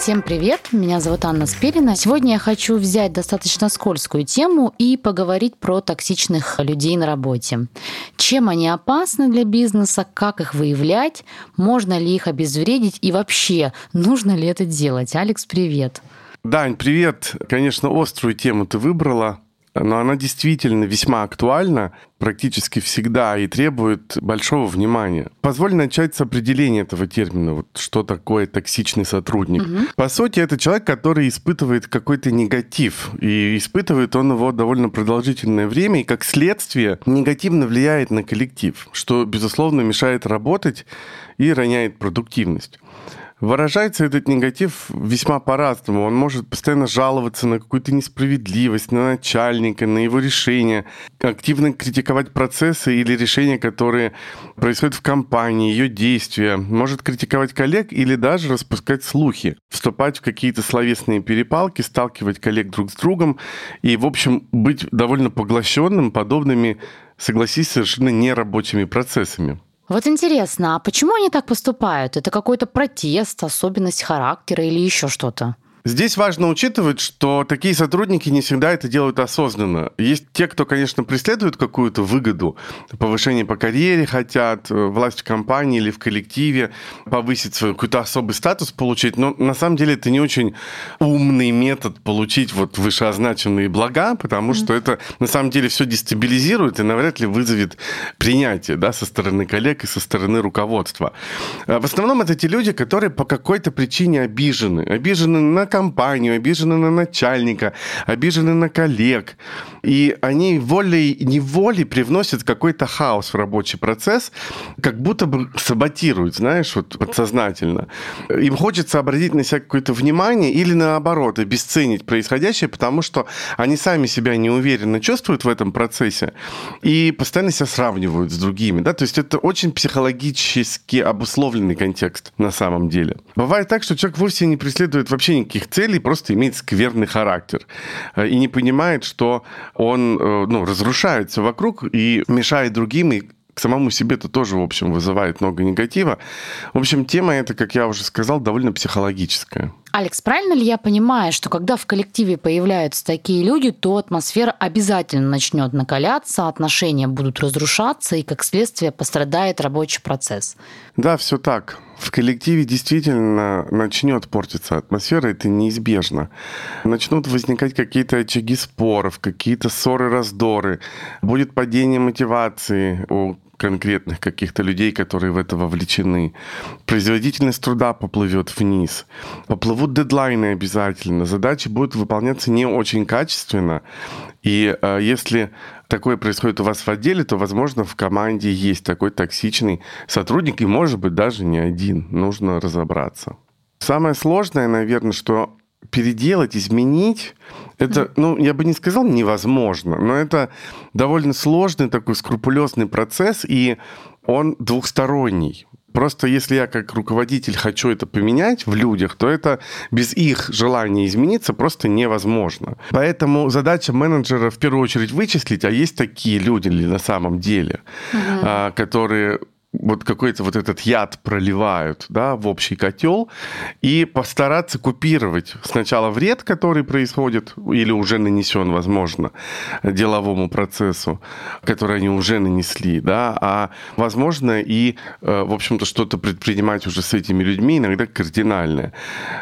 Всем привет, меня зовут Анна Спирина. Сегодня я хочу взять достаточно скользкую тему и поговорить про токсичных людей на работе. Чем они опасны для бизнеса, как их выявлять, можно ли их обезвредить и вообще нужно ли это делать. Алекс, привет. Дань, привет. Конечно, острую тему ты выбрала но она действительно весьма актуальна практически всегда и требует большого внимания. Позволь начать с определения этого термина. Вот что такое токсичный сотрудник? Угу. По сути, это человек, который испытывает какой-то негатив. И испытывает он его довольно продолжительное время, и как следствие негативно влияет на коллектив, что, безусловно, мешает работать и роняет продуктивность. Выражается этот негатив весьма по-разному. Он может постоянно жаловаться на какую-то несправедливость, на начальника, на его решения, активно критиковать процессы или решения, которые происходят в компании, ее действия, может критиковать коллег или даже распускать слухи, вступать в какие-то словесные перепалки, сталкивать коллег друг с другом и, в общем, быть довольно поглощенным подобными, согласись, совершенно нерабочими процессами. Вот интересно, а почему они так поступают? Это какой-то протест, особенность характера или еще что-то? Здесь важно учитывать, что такие сотрудники не всегда это делают осознанно. Есть те, кто, конечно, преследует какую-то выгоду, повышение по карьере хотят, э, власть в компании или в коллективе, повысить свой какой-то особый статус получить, но на самом деле это не очень умный метод получить вот вышеозначенные блага, потому что это на самом деле все дестабилизирует и навряд ли вызовет принятие да, со стороны коллег и со стороны руководства. А в основном это те люди, которые по какой-то причине обижены. Обижены на компанию, обижены на начальника, обижены на коллег. И они волей-неволей привносят какой-то хаос в рабочий процесс, как будто бы саботируют, знаешь, вот подсознательно. Им хочется обратить на себя какое-то внимание или наоборот, обесценить происходящее, потому что они сами себя неуверенно чувствуют в этом процессе и постоянно себя сравнивают с другими. Да? То есть это очень психологически обусловленный контекст на самом деле. Бывает так, что человек вовсе не преследует вообще никаких никаких целей, просто имеет скверный характер. Э, и не понимает, что он э, ну, разрушается вокруг и мешает другим, и к самому себе это тоже, в общем, вызывает много негатива. В общем, тема эта, как я уже сказал, довольно психологическая. Алекс, правильно ли я понимаю, что когда в коллективе появляются такие люди, то атмосфера обязательно начнет накаляться, отношения будут разрушаться, и как следствие пострадает рабочий процесс? Да, все так. В коллективе действительно начнет портиться атмосфера, это неизбежно. Начнут возникать какие-то очаги споров, какие-то ссоры, раздоры. Будет падение мотивации у конкретных каких-то людей, которые в это вовлечены. Производительность труда поплывет вниз. Поплывут дедлайны обязательно. Задачи будут выполняться не очень качественно. И э, если такое происходит у вас в отделе, то, возможно, в команде есть такой токсичный сотрудник, и, может быть, даже не один. Нужно разобраться. Самое сложное, наверное, что переделать, изменить, это, ну, я бы не сказал невозможно, но это довольно сложный такой скрупулезный процесс, и он двухсторонний. Просто если я как руководитель хочу это поменять в людях, то это без их желания измениться просто невозможно. Поэтому задача менеджера в первую очередь вычислить, а есть такие люди ли на самом деле, угу. которые вот какой-то вот этот яд проливают да, в общий котел и постараться купировать сначала вред, который происходит или уже нанесен, возможно, деловому процессу, который они уже нанесли, да, а возможно и, э, в общем-то, что-то предпринимать уже с этими людьми, иногда кардинальное.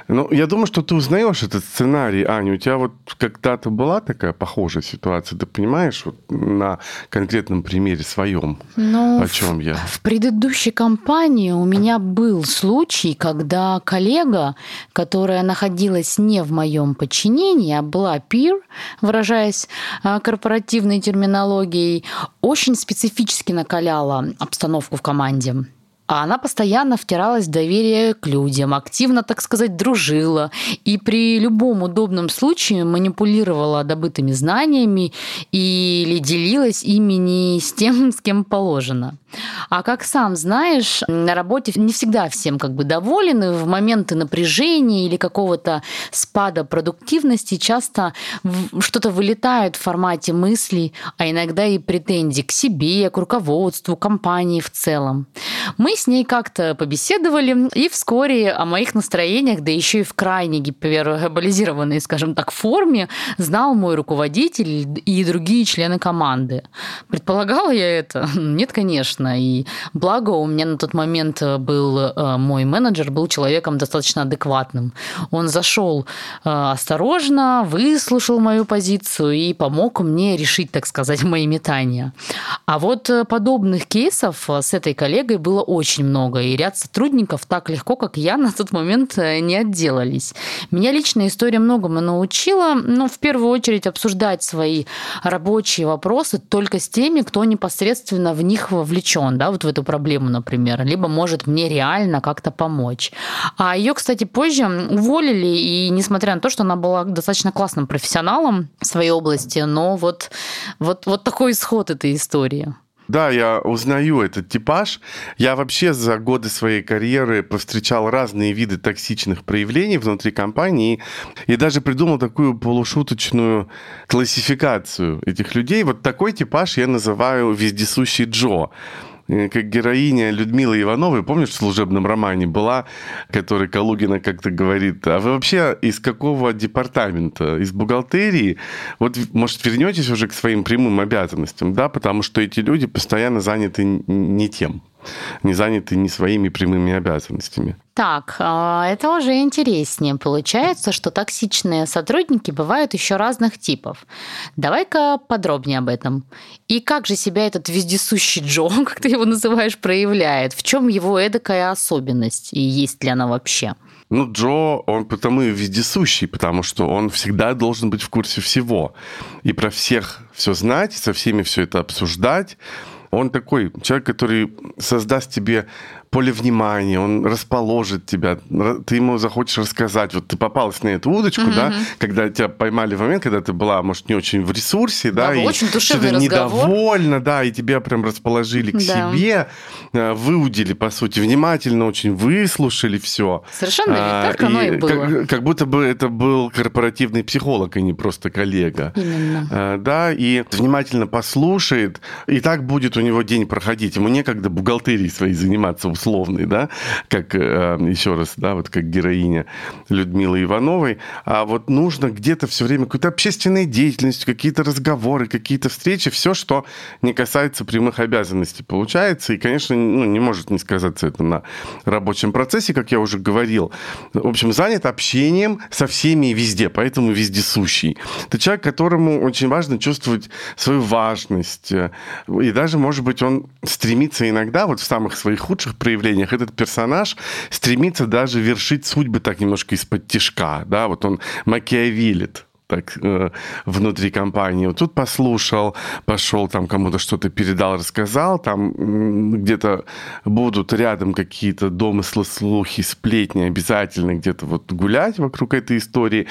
Ну, я думаю, что ты узнаешь этот сценарий, Аня, у тебя вот когда-то была такая похожая ситуация, ты понимаешь вот на конкретном примере своем, ну, о чем я? В предыдущей компании у меня был случай, когда коллега, которая находилась не в моем подчинении, а была peer, выражаясь а, корпоративной терминологией, очень специфически накаляла обстановку в команде. А она постоянно втиралась в доверие к людям, активно, так сказать, дружила и при любом удобном случае манипулировала добытыми знаниями или делилась ими не с тем, с кем положено. А как сам знаешь, на работе не всегда всем как бы доволены. В моменты напряжения или какого-то спада продуктивности часто что-то вылетает в формате мыслей, а иногда и претензий к себе, к руководству, компании в целом. Мы с ней как-то побеседовали, и вскоре о моих настроениях, да еще и в крайне гиперболизированной, скажем так, форме, знал мой руководитель и другие члены команды. Предполагала я это? Нет, конечно. И благо у меня на тот момент был э, мой менеджер, был человеком достаточно адекватным. Он зашел э, осторожно, выслушал мою позицию и помог мне решить, так сказать, мои метания. А вот э, подобных кейсов с этой коллегой было очень много, и ряд сотрудников так легко, как я, на тот момент не отделались. Меня личная история многому научила, но в первую очередь обсуждать свои рабочие вопросы только с теми, кто непосредственно в них вовлечен, да, вот в эту проблему, например, либо может мне реально как-то помочь. А ее, кстати, позже уволили, и несмотря на то, что она была достаточно классным профессионалом в своей области, но вот, вот, вот такой исход этой истории. Да, я узнаю этот типаж. Я вообще за годы своей карьеры повстречал разные виды токсичных проявлений внутри компании и даже придумал такую полушуточную классификацию этих людей. Вот такой типаж я называю вездесущий Джо. Э, как героиня Людмила Ивановой, помнишь, в служебном романе была, который Калугина как-то говорит, а вы вообще из какого департамента? Из бухгалтерии? Вот, может, вернетесь уже к своим прямым обязанностям, да, потому что эти люди постоянно заняты не тем не заняты не своими прямыми обязанностями. Так, а, это уже интереснее. Получается, что токсичные сотрудники бывают еще разных типов. Давай-ка подробнее об этом. И как же себя этот вездесущий Джо, как ты его называешь, проявляет? В чем его эдакая особенность? И есть ли она вообще? Ну, Джо, он потому и вездесущий, потому что он всегда должен быть в курсе всего. И про всех все знать, со всеми все это обсуждать. Он такой человек, который создаст тебе поле внимания, он расположит тебя, ты ему захочешь рассказать. Вот ты попалась на эту удочку, mm-hmm. да, когда тебя поймали в момент, когда ты была, может, не очень в ресурсе, да, да и очень что-то недовольна, да, и тебя прям расположили к да. себе, э, выудили, по сути, внимательно очень выслушали все. Совершенно а, так оно и, и было. Как, как будто бы это был корпоративный психолог, а не просто коллега. Именно. А, да, и внимательно послушает, и так будет у него день проходить. Ему некогда бухгалтерией своей заниматься условный, да, как, э, еще раз, да, вот как героиня Людмилы Ивановой, а вот нужно где-то все время какую-то общественную деятельность, какие-то разговоры, какие-то встречи, все, что не касается прямых обязанностей, получается. И, конечно, ну, не может не сказаться это на рабочем процессе, как я уже говорил. В общем, занят общением со всеми и везде, поэтому вездесущий. Это человек, которому очень важно чувствовать свою важность. И даже, может быть, он стремится иногда, вот в самых своих худших проявлениях. Этот персонаж стремится даже вершить судьбы так немножко из-под тишка, да, вот он макиавилит так э, внутри компании. Вот тут послушал, пошел там кому-то что-то передал, рассказал, там где-то будут рядом какие-то домыслы, слухи, сплетни обязательно где-то вот гулять вокруг этой истории.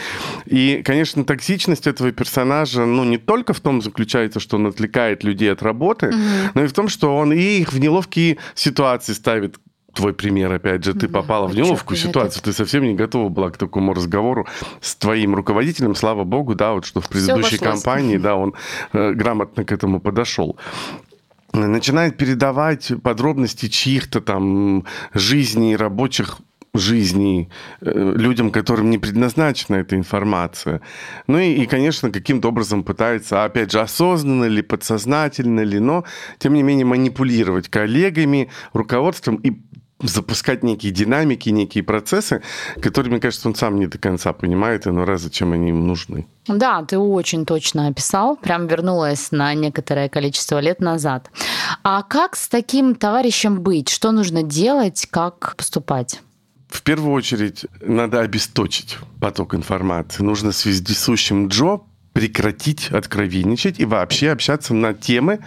И, конечно, токсичность этого персонажа, ну, не только в том заключается, что он отвлекает людей от работы, угу. но и в том, что он и их в неловкие ситуации ставит твой пример, опять же, ты попала в неловкую ситуацию, ты совсем не готова была к такому разговору с твоим руководителем, слава богу, да, вот что в предыдущей компании, да, он э, грамотно к этому подошел. Начинает передавать подробности чьих-то там жизней, рабочих жизней э, людям, которым не предназначена эта информация. Ну и, и, конечно, каким-то образом пытается, опять же, осознанно ли, подсознательно ли, но, тем не менее, манипулировать коллегами, руководством и запускать некие динамики, некие процессы, которые, мне кажется, он сам не до конца понимает, и ну раз зачем они ему нужны. Да, ты очень точно описал, прям вернулась на некоторое количество лет назад. А как с таким товарищем быть? Что нужно делать, как поступать? В первую очередь надо обесточить поток информации. Нужно с вездесущим Джо прекратить откровенничать и вообще общаться на темы,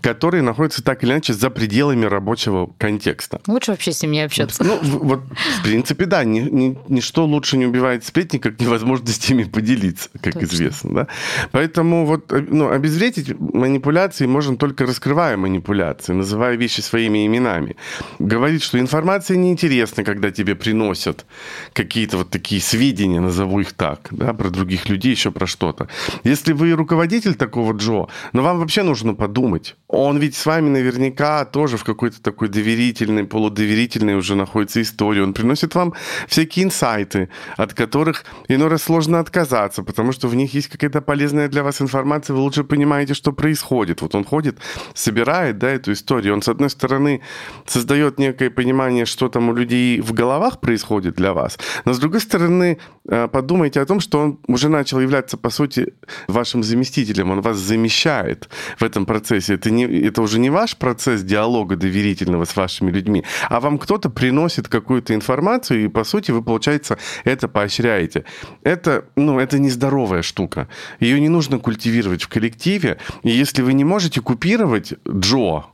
которые находятся так или иначе за пределами рабочего контекста. Лучше вообще с ним не общаться. Ну, вот, в принципе, да, ни, ни, ничто лучше не убивает сплетни, как невозможность ими поделиться, как Точно. известно. Да? Поэтому вот, ну, обезвредить манипуляции можно только раскрывая манипуляции, называя вещи своими именами. Говорить, что информация неинтересна, когда тебе приносят какие-то вот такие сведения, назову их так, да, про других людей, еще про что-то. Если вы руководитель такого Джо, но вам вообще нужно подумать. Он ведь с вами наверняка тоже в какой-то такой доверительной, полудоверительной уже находится истории. Он приносит вам всякие инсайты, от которых иной раз сложно отказаться, потому что в них есть какая-то полезная для вас информация, вы лучше понимаете, что происходит. Вот он ходит, собирает да, эту историю. Он, с одной стороны, создает некое понимание, что там у людей в головах происходит для вас, но с другой стороны, э, подумайте о том, что он уже начал являться, по сути, вашим заместителем, он вас замещает в этом процессе. Это, не, это уже не ваш процесс диалога доверительного с вашими людьми, а вам кто-то приносит какую-то информацию, и, по сути, вы, получается, это поощряете. Это, ну, это нездоровая штука. Ее не нужно культивировать в коллективе. И если вы не можете купировать Джо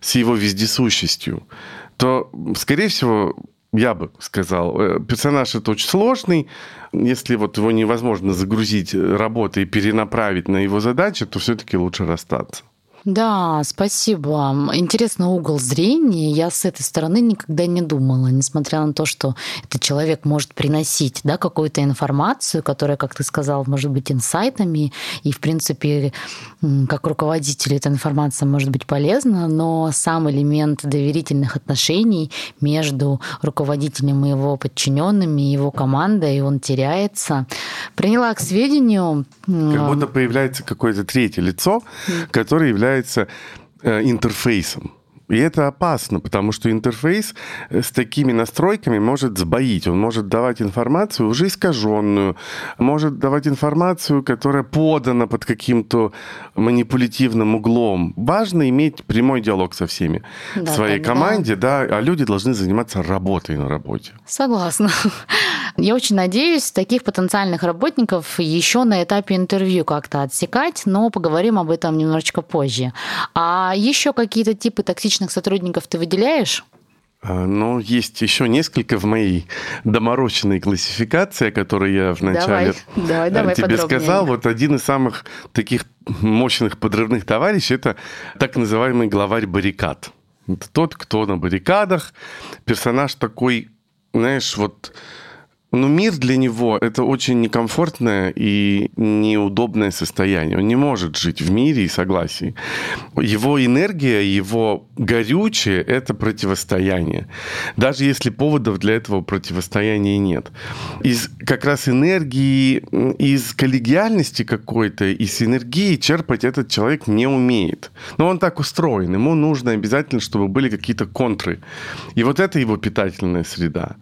с его вездесущестью, то, скорее всего, я бы сказал, э, персонаж это очень сложный. Если вот его невозможно загрузить работой и перенаправить на его задачи, то все-таки лучше расстаться. Да, спасибо. Интересный угол зрения. Я с этой стороны никогда не думала, несмотря на то, что этот человек может приносить да, какую-то информацию, которая, как ты сказал, может быть инсайтами, и, в принципе, как руководитель эта информация может быть полезна, но сам элемент доверительных отношений между руководителем и его подчиненными, его командой, он теряется. Приняла к сведению... Как будто появляется какое-то третье лицо, которое является является э, интерфейсом. И это опасно, потому что интерфейс э, с такими настройками может сбоить. Он может давать информацию уже искаженную, может давать информацию, которая подана под каким-то манипулятивным углом. Важно иметь прямой диалог со всеми да, в своей тогда... команде, да, а люди должны заниматься работой на работе. Согласна. Я очень надеюсь таких потенциальных работников еще на этапе интервью как-то отсекать, но поговорим об этом немножечко позже. А еще какие-то типы токсичных сотрудников ты выделяешь? А, ну, есть еще несколько в моей доморощенной классификации, которую я вначале давай, давай, давай тебе подробнее. сказал. Вот один из самых таких мощных подрывных товарищей – это так называемый главарь баррикад. Это тот, кто на баррикадах. Персонаж такой, знаешь, вот но мир для него это очень некомфортное и неудобное состояние. Он не может жить в мире и согласии. Его энергия, его горючее — это противостояние. Даже если поводов для этого противостояния нет. Из как раз энергии, из коллегиальности какой-то, из энергии черпать этот человек не умеет. Но он так устроен. Ему нужно обязательно, чтобы были какие-то контры. И вот это его питательная среда.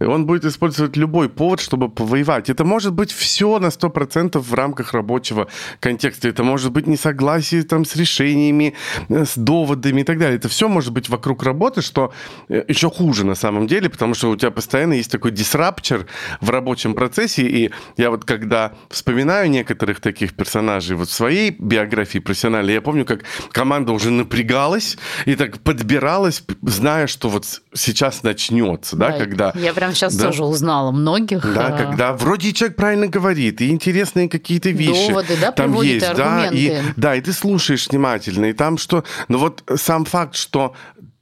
Он будет использовать любой повод, чтобы повоевать. Это может быть все на 100% в рамках рабочего контекста. Это может быть несогласие там, с решениями, э, с доводами и так далее. Это все может быть вокруг работы, что э, еще хуже на самом деле, потому что у тебя постоянно есть такой дисраптер в рабочем процессе. И я вот когда вспоминаю некоторых таких персонажей вот в своей биографии профессиональной, я помню, как команда уже напрягалась и так подбиралась, зная, что вот сейчас начнется, да, да когда... Я прям сейчас да. тоже узнала многих. Да, а... когда вроде человек правильно говорит, и интересные какие-то вещи. Доводы, да, там есть, аргументы. да, и, да, и ты слушаешь внимательно, и там что... Ну вот сам факт, что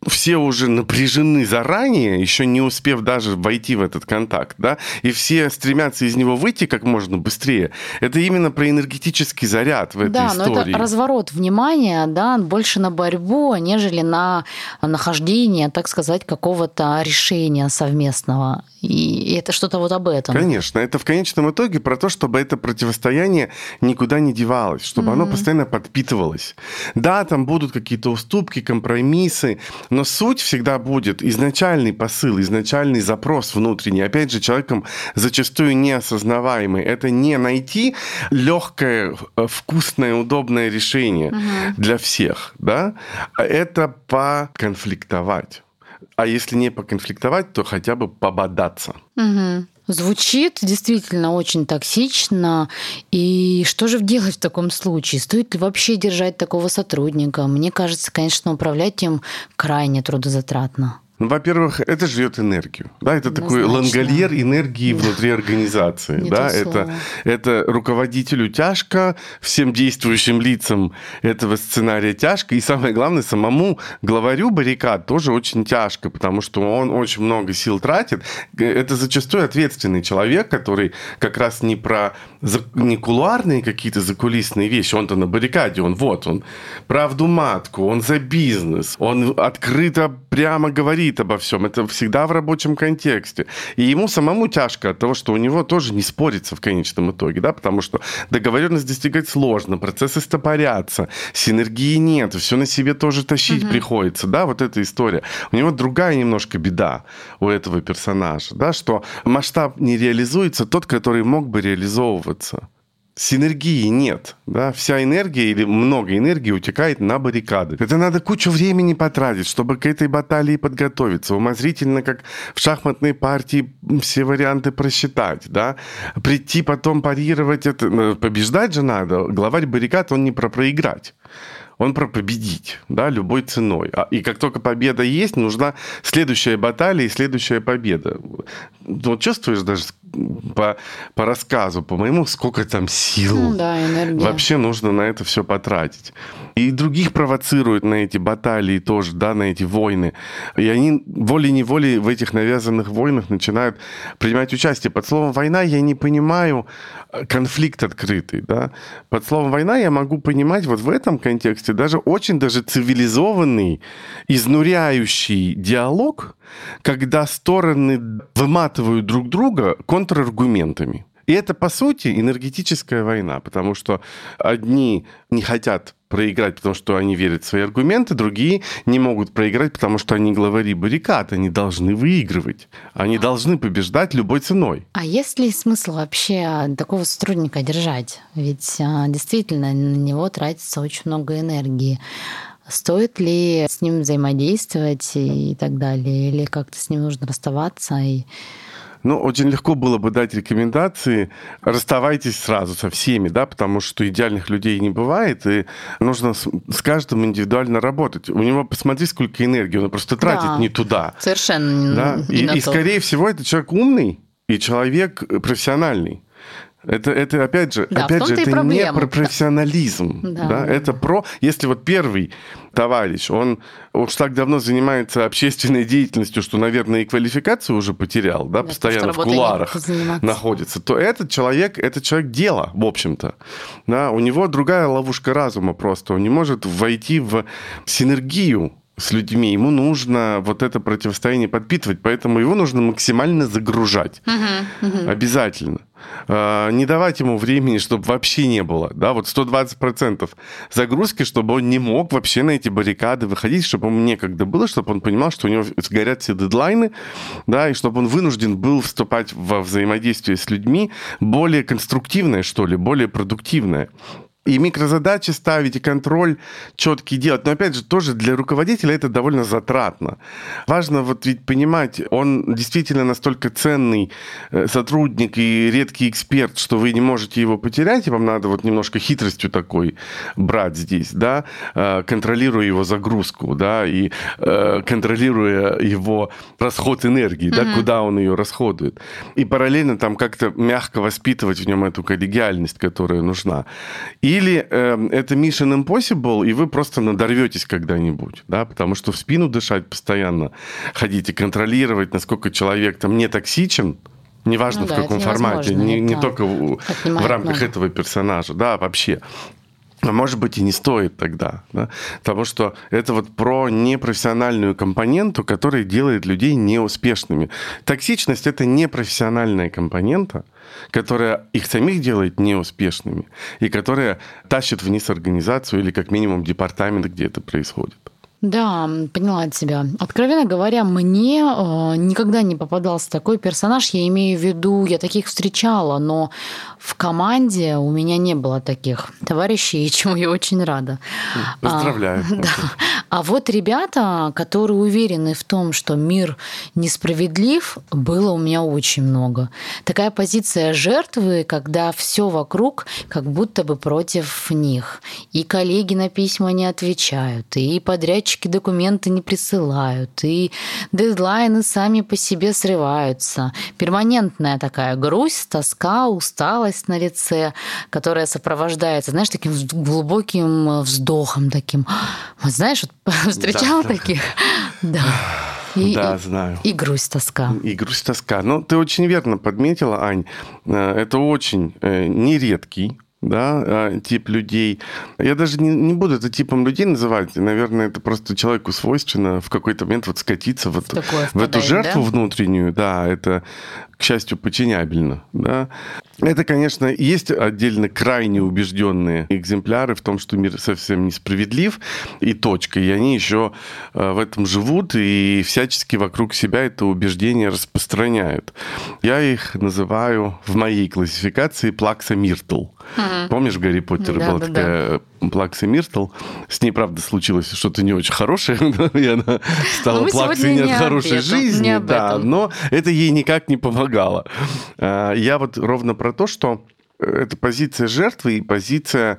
все уже напряжены заранее, еще не успев даже войти в этот контакт, да, и все стремятся из него выйти как можно быстрее. Это именно про энергетический заряд в этой да, истории. Да, но это разворот внимания, да, больше на борьбу, нежели на нахождение, так сказать, какого-то решения совместного. И это что-то вот об этом. Конечно, это в конечном итоге про то, чтобы это противостояние никуда не девалось, чтобы mm-hmm. оно постоянно подпитывалось. Да, там будут какие-то уступки, компромиссы, но суть всегда будет изначальный посыл, изначальный запрос внутренний, опять же, человеком зачастую неосознаваемый. Это не найти легкое, э, вкусное, удобное решение угу. для всех, да? А это поконфликтовать. А если не поконфликтовать, то хотя бы пободаться. Угу. Звучит действительно очень токсично. И что же делать в таком случае? Стоит ли вообще держать такого сотрудника? Мне кажется, конечно, управлять им крайне трудозатратно. Ну, во-первых, это жрет энергию. Да, это такой лангольер энергии да. внутри организации. Не да, это, это руководителю тяжко, всем действующим лицам этого сценария тяжко. И самое главное, самому главарю баррикад тоже очень тяжко, потому что он очень много сил тратит. Это зачастую ответственный человек, который как раз не про не кулуарные какие-то закулисные вещи. Он-то на баррикаде, он вот, он правду матку, он за бизнес, он открыто прямо говорит говорит обо всем. Это всегда в рабочем контексте. И ему самому тяжко от того, что у него тоже не спорится в конечном итоге, да, потому что договоренность достигать сложно, процессы стопорятся, синергии нет, все на себе тоже тащить угу. приходится, да, вот эта история. У него другая немножко беда у этого персонажа, да, что масштаб не реализуется тот, который мог бы реализовываться синергии нет. Да? Вся энергия или много энергии утекает на баррикады. Это надо кучу времени потратить, чтобы к этой баталии подготовиться. Умозрительно, как в шахматной партии, все варианты просчитать. Да? Прийти потом парировать это. Ну, побеждать же надо. Главарь баррикад, он не про проиграть он про победить, да, любой ценой. А, и как только победа есть, нужна следующая баталия и следующая победа. Вот чувствуешь даже по, по рассказу, по моему, сколько там сил ну, да, энергия. вообще нужно на это все потратить. И других провоцируют на эти баталии тоже, да, на эти войны. И они волей-неволей в этих навязанных войнах начинают принимать участие. Под словом «война» я не понимаю конфликт открытый, да. Под словом «война» я могу понимать вот в этом контексте даже очень даже цивилизованный, изнуряющий диалог, когда стороны выматывают друг друга контраргументами. И это, по сути, энергетическая война, потому что одни не хотят проиграть, потому что они верят в свои аргументы, другие не могут проиграть, потому что они главари баррикад, они должны выигрывать, они должны побеждать любой ценой. А есть ли смысл вообще такого сотрудника держать? Ведь а, действительно на него тратится очень много энергии. Стоит ли с ним взаимодействовать и так далее, или как-то с ним нужно расставаться и ну, очень легко было бы дать рекомендации. Расставайтесь сразу со всеми, да, потому что идеальных людей не бывает, и нужно с, с каждым индивидуально работать. У него, посмотри, сколько энергии, он просто тратит да, не туда. Совершенно да? не и, на и, то. скорее всего, это человек умный и человек профессиональный. Это, это опять же, да, опять же, это проблема. не про профессионализм. Да. Да? Это про, если вот первый товарищ, он уж так давно занимается общественной деятельностью, что, наверное, и квалификацию уже потерял, да, да постоянно в куларах находится, то этот человек, это человек дела, в общем-то. Да, у него другая ловушка разума просто. Он не может войти в синергию с людьми, ему нужно вот это противостояние подпитывать, поэтому его нужно максимально загружать. Uh-huh, uh-huh. Обязательно. А, не давать ему времени, чтобы вообще не было. Да, вот 120% загрузки, чтобы он не мог вообще на эти баррикады выходить, чтобы ему некогда было, чтобы он понимал, что у него сгорят все дедлайны, да, и чтобы он вынужден был вступать во взаимодействие с людьми более конструктивное, что ли, более продуктивное и микрозадачи ставить, и контроль четкий делать. Но опять же, тоже для руководителя это довольно затратно. Важно вот ведь понимать, он действительно настолько ценный э, сотрудник и редкий эксперт, что вы не можете его потерять, и вам надо вот немножко хитростью такой брать здесь, да, э, контролируя его загрузку, да, и э, контролируя его расход энергии, mm-hmm. да, куда он ее расходует. И параллельно там как-то мягко воспитывать в нем эту коллегиальность, которая нужна. И или э, это Mission Impossible, и вы просто надорветесь когда-нибудь, да, потому что в спину дышать постоянно, ходите, контролировать, насколько человек там не токсичен, неважно ну, в да, каком формате, не, не только в, в рамках много. этого персонажа, да, вообще. А может быть, и не стоит тогда, да? потому что это вот про непрофессиональную компоненту, которая делает людей неуспешными. Токсичность – это непрофессиональная компонента, которая их самих делает неуспешными и которая тащит вниз организацию или как минимум департамент, где это происходит. Да, поняла тебя. Откровенно говоря, мне э, никогда не попадался такой персонаж. Я имею в виду, я таких встречала, но в команде у меня не было таких товарищей, чему я очень рада. Поздравляю. А, да. а вот ребята, которые уверены в том, что мир несправедлив, было у меня очень много. Такая позиция жертвы, когда все вокруг как будто бы против них. И коллеги на письма не отвечают, и подрядчики разработчики документы не присылают, и дедлайны сами по себе срываются. Перманентная такая грусть, тоска, усталость на лице, которая сопровождается, знаешь, таким глубоким вздохом таким. Вот знаешь, вот встречала да, таких? Да. И, да, и, знаю. И грусть, тоска. И грусть, тоска. Ну, ты очень верно подметила, Ань. Э, это очень э, нередкий да, а, тип людей. Я даже не, не буду это типом людей называть. Наверное, это просто человеку свойственно в какой-то момент вот скатиться вот в эту жертву да? внутреннюю. Да, это к счастью, подчинябельно. Да? Это, конечно, есть отдельно крайне убежденные экземпляры в том, что мир совсем несправедлив, и точка. И они еще э, в этом живут и всячески вокруг себя это убеждение распространяют. Я их называю в моей классификации плакса Миртл. Угу. Помнишь, Гарри Поттере да, была да, такая да Плаксой Миртл. С ней, правда, случилось что-то не очень хорошее, и она стала плаксой не от хорошей жизни. Да, но это ей никак не помогало. А, я вот ровно про то, что это позиция жертвы и позиция,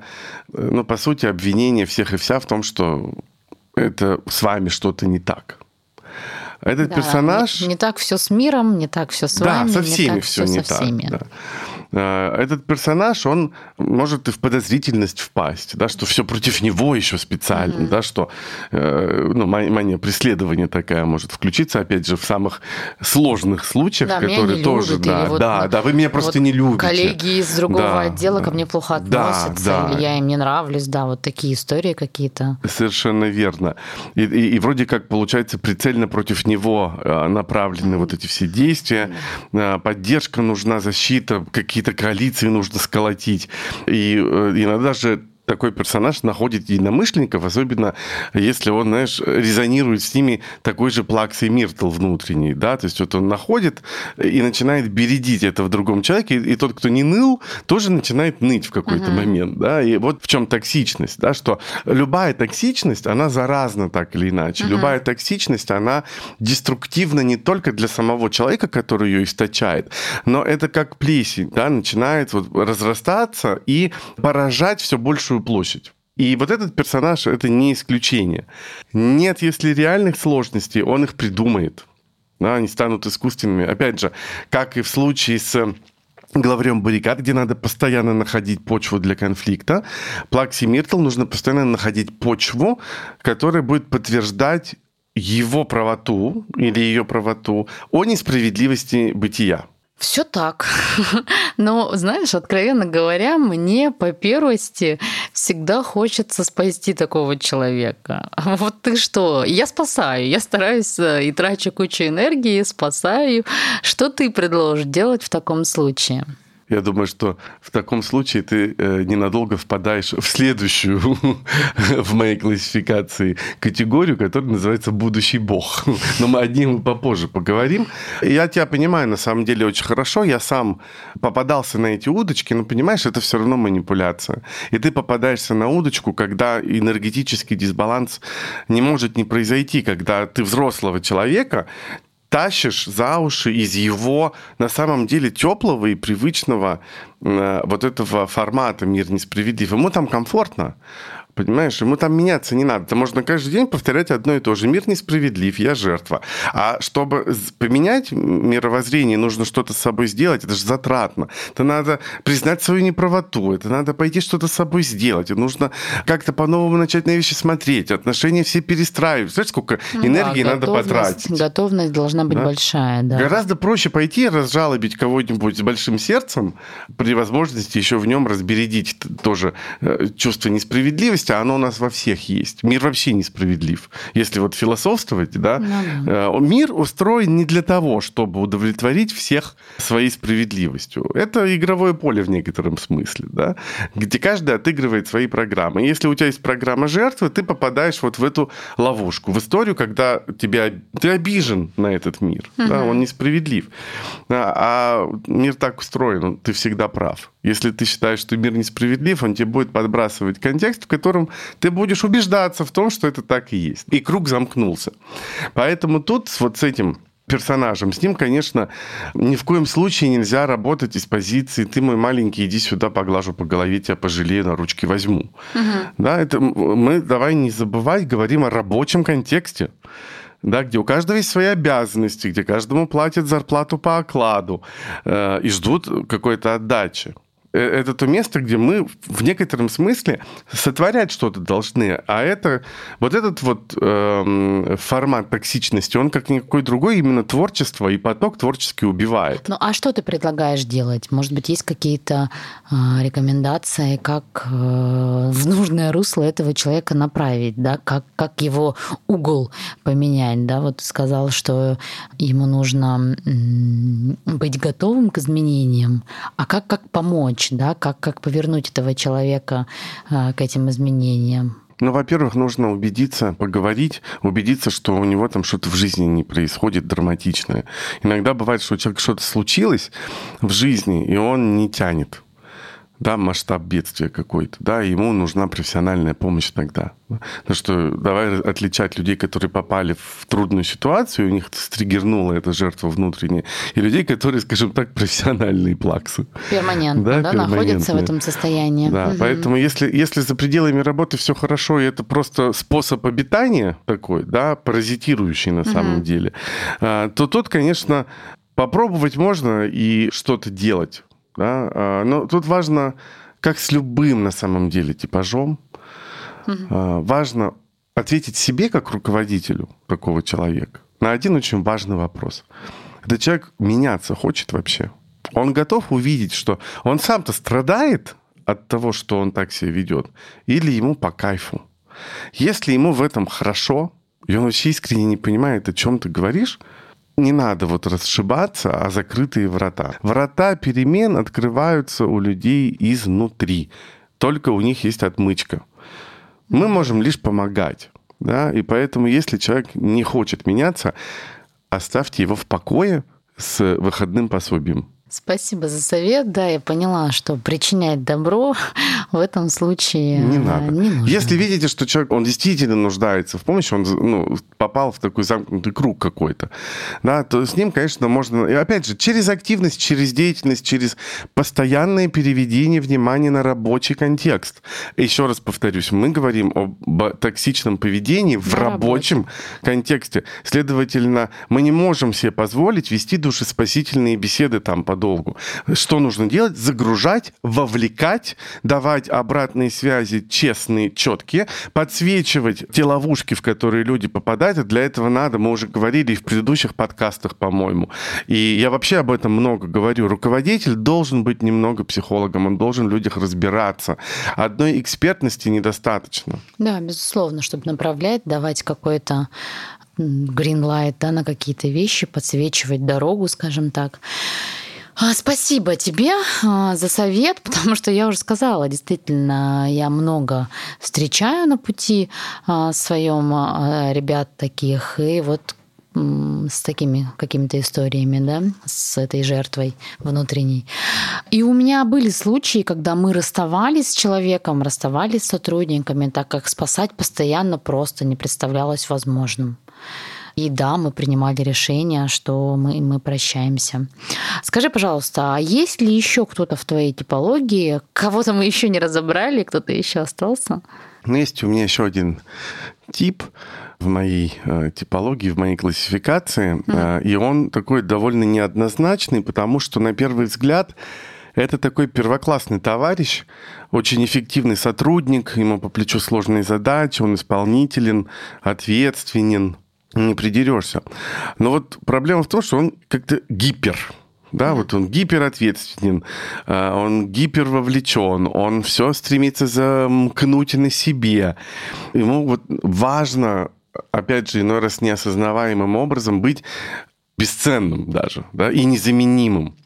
ну, по сути, обвинения всех и вся в том, что это с вами что-то не так. Этот да, персонаж... Не, не так все с миром, не так все с да, вами. Да, со всеми все не так. Всеми. Да. Э, этот персонаж, он может и в подозрительность впасть, да, что все против него еще специально, mm-hmm. да, что э, ну, мания преследования такая может включиться, опять же, в самых сложных случаях, да, которые тоже, любят, да, вот, да, да, вы меня просто вот не любите. Коллеги из другого да, отдела ко мне плохо относятся, да, да. или я им не нравлюсь, да, вот такие истории какие-то. Совершенно верно. И, и, и вроде как получается прицельно против него э, направлены mm-hmm. вот эти все действия, mm-hmm. поддержка нужна, защита, какие какие-то коалиции нужно сколотить. И э, иногда же такой персонаж находит единомышленников, особенно если он, знаешь, резонирует с ними такой же плаксой Миртл внутренний, да, то есть вот он находит и начинает бередить это в другом человеке, и тот, кто не ныл, тоже начинает ныть в какой-то uh-huh. момент, да, и вот в чем токсичность, да, что любая токсичность, она заразна так или иначе, uh-huh. любая токсичность, она деструктивна не только для самого человека, который ее источает, но это как плесень, да, начинает вот разрастаться и поражать все большую большую площадь. И вот этот персонаж — это не исключение. Нет, если реальных сложностей, он их придумает. Да, они станут искусственными. Опять же, как и в случае с главарем баррикад, где надо постоянно находить почву для конфликта. Плакси Миртл нужно постоянно находить почву, которая будет подтверждать его правоту или ее правоту о несправедливости бытия. Все так. Но, знаешь, откровенно говоря, мне по первости всегда хочется спасти такого человека. Вот ты что? Я спасаю, я стараюсь э, и трачу кучу энергии, спасаю. Что ты предложишь делать в таком случае? Я думаю, что в таком случае ты э, ненадолго впадаешь в следующую в моей классификации категорию, которая называется «будущий бог». Но мы о ней попозже поговорим. Я тебя понимаю, на самом деле, очень хорошо. Я сам попадался на эти удочки, но, понимаешь, это все равно манипуляция. И ты попадаешься на удочку, когда энергетический дисбаланс не может не произойти, когда ты взрослого человека тащишь за уши из его на самом деле теплого и привычного э, вот этого формата «Мир несправедлив». Ему там комфортно. Понимаешь, ему там меняться не надо. Это можно каждый день повторять одно и то же. Мир несправедлив, я жертва. А чтобы поменять мировоззрение, нужно что-то с собой сделать. Это же затратно. Это надо признать свою неправоту. Это надо пойти что-то с собой сделать. И нужно как-то по-новому начать на вещи смотреть. Отношения все перестраивать. Знаешь, сколько ну энергии да, надо потратить? Готовность должна быть да? большая, да. Гораздо проще пойти и разжалобить кого-нибудь с большим сердцем, при возможности еще в нем разбередить тоже э, чувство несправедливости, справедливости, оно у нас во всех есть. Мир вообще несправедлив. Если вот философствовать, да, ну, да. Э, мир устроен не для того, чтобы удовлетворить всех своей справедливостью. Это игровое поле в некотором смысле, да, где каждый отыгрывает свои программы. Если у тебя есть программа жертвы, ты попадаешь вот в эту ловушку, в историю, когда тебя, ты обижен на этот мир, угу. да, он несправедлив. А, а мир так устроен, ты всегда прав. Если ты считаешь, что мир несправедлив, он тебе будет подбрасывать контекст, в котором ты будешь убеждаться в том, что это так и есть. И круг замкнулся. Поэтому тут вот с этим персонажем. С ним, конечно, ни в коем случае нельзя работать из позиции «ты мой маленький, иди сюда, поглажу по голове, тебя пожалею, на ручки возьму». Угу. Да, это мы, давай не забывать, говорим о рабочем контексте да, где у каждого есть свои обязанности, где каждому платят зарплату по окладу э, и ждут какой-то отдачи. Э, это то место, где мы в некотором смысле сотворять что-то должны. А это вот этот вот э, формат токсичности, он как никакой другой именно творчество и поток творчески убивает. Ну а что ты предлагаешь делать? Может быть, есть какие-то э, рекомендации, как э, в нужное русло этого человека направить, да? Как, как его угол поменять, да? Вот ты сказал, что ему нужно быть готовым к изменениям, а как, как помочь? Помочь, да, как, как повернуть этого человека э, к этим изменениям? Ну, во-первых, нужно убедиться, поговорить, убедиться, что у него там что-то в жизни не происходит драматичное. Иногда бывает, что у человека что-то случилось в жизни, и он не тянет да, масштаб бедствия какой-то, да, ему нужна профессиональная помощь тогда. Потому что давай отличать людей, которые попали в трудную ситуацию, у них стригернула эта жертва внутренняя, и людей, которые, скажем так, профессиональные плаксы. Перманентно, да, да находятся в этом состоянии. Да, угу. поэтому если, если за пределами работы все хорошо, и это просто способ обитания такой, да, паразитирующий на угу. самом деле, а, то тут, конечно, попробовать можно и что-то делать да? А, но тут важно, как с любым на самом деле типажом, угу. важно ответить себе как руководителю такого человека на один очень важный вопрос. Этот человек меняться хочет вообще? Он готов увидеть, что он сам-то страдает от того, что он так себя ведет, или ему по кайфу? Если ему в этом хорошо, и он вообще искренне не понимает, о чем ты говоришь, не надо вот расшибаться, а закрытые врата. Врата перемен открываются у людей изнутри. Только у них есть отмычка. Мы можем лишь помогать. Да? И поэтому, если человек не хочет меняться, оставьте его в покое с выходным пособием. Спасибо за совет. Да, я поняла, что причинять добро в этом случае не надо. Не нужно. Если видите, что человек, он действительно нуждается в помощи, он ну, попал в такой замкнутый круг какой-то, да, то с ним, конечно, можно... И опять же, через активность, через деятельность, через постоянное переведение внимания на рабочий контекст. Еще раз повторюсь, мы говорим об токсичном поведении в на рабочем рабочем контексте. Следовательно, мы не можем себе позволить вести душеспасительные беседы там по подолгу. Что нужно делать? Загружать, вовлекать, давать обратные связи честные, четкие, подсвечивать те ловушки, в которые люди попадают. И для этого надо, мы уже говорили в предыдущих подкастах, по-моему. И я вообще об этом много говорю. Руководитель должен быть немного психологом, он должен в людях разбираться. Одной экспертности недостаточно. Да, безусловно, чтобы направлять, давать какой-то green light да, на какие-то вещи, подсвечивать дорогу, скажем так. А, спасибо тебе а, за совет, потому что я уже сказала, действительно, я много встречаю на пути а, своем ребят таких, и вот с такими какими-то историями, да, с этой жертвой внутренней. И у меня были случаи, когда мы расставались с человеком, расставались с сотрудниками, так как спасать постоянно просто не представлялось возможным. И да, мы принимали решение, что мы, мы прощаемся. Скажи, пожалуйста, а есть ли еще кто-то в твоей типологии? Кого-то мы еще не разобрали, кто-то еще остался? Ну, есть у меня еще один тип в моей э, типологии, в моей классификации, mm-hmm. э, и он такой довольно неоднозначный, потому что на первый взгляд это такой первоклассный товарищ, очень эффективный сотрудник, ему по плечу сложные задачи, он исполнителен, ответственен, не придерешься. Но вот проблема в том, что он как-то гипер Да, вот он гиперответственен, э, он гипервовлечен, он все стремится замкнуть на себе. Ему вот важно, опять же, иной раз неосознаваемым образом быть бесценным даже, да, и незаменимым,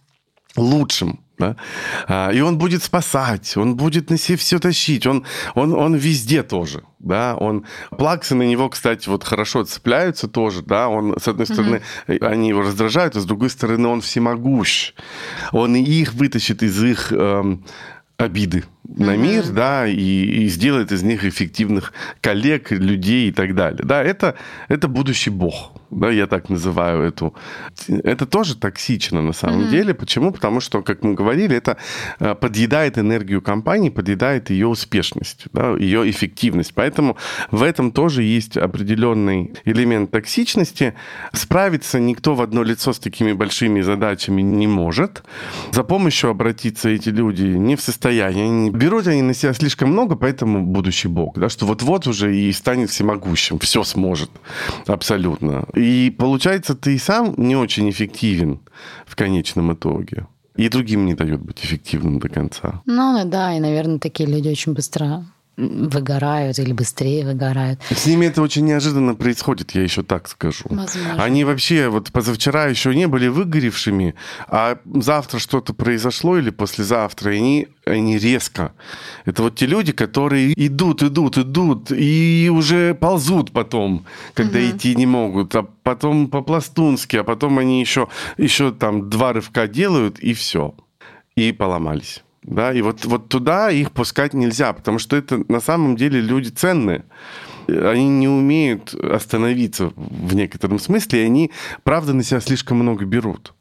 лучшим, да? А, и он будет спасать, он будет на себе все тащить, он, он, он везде тоже. Да? Он, плаксы на него, кстати, вот хорошо цепляются тоже. Да? Он, с одной стороны, угу. они его раздражают, а с другой стороны, он всемогущ. Он и их вытащит из их эм, обиды на мир, да, и, и сделает из них эффективных коллег, людей и так далее. Да, это, это будущий бог, да, я так называю эту. Это тоже токсично на самом mm деле. Почему? Потому что, как мы говорили, это э, подъедает энергию компании, подъедает ее успешность, да, ее эффективность. Поэтому в этом тоже есть определенный элемент токсичности. Справиться никто в одно лицо с такими большими задачами не может. За помощью обратиться эти люди не в состоянии, берут они на себя слишком много, поэтому будущий бог, да, что вот-вот уже и станет всемогущим, все сможет абсолютно. И получается, ты сам не очень эффективен в конечном итоге. И другим не дает быть эффективным до конца. Ну да, и, наверное, такие люди очень быстро выгорают или быстрее выгорают. С ними это очень неожиданно происходит, я еще так скажу. Возможно. Они вообще вот позавчера еще не были выгоревшими, а завтра что-то произошло или послезавтра, и они, они резко. Это вот те люди, которые идут, идут, идут, и уже ползут потом, когда угу. идти не могут, а потом по-пластунски, а потом они еще, еще там два рывка делают, и все. И поломались. Да, и вот, вот туда их пускать нельзя, потому что это на самом деле люди ценные. Они не умеют остановиться в некотором смысле, и они, правда, на себя слишком много берут.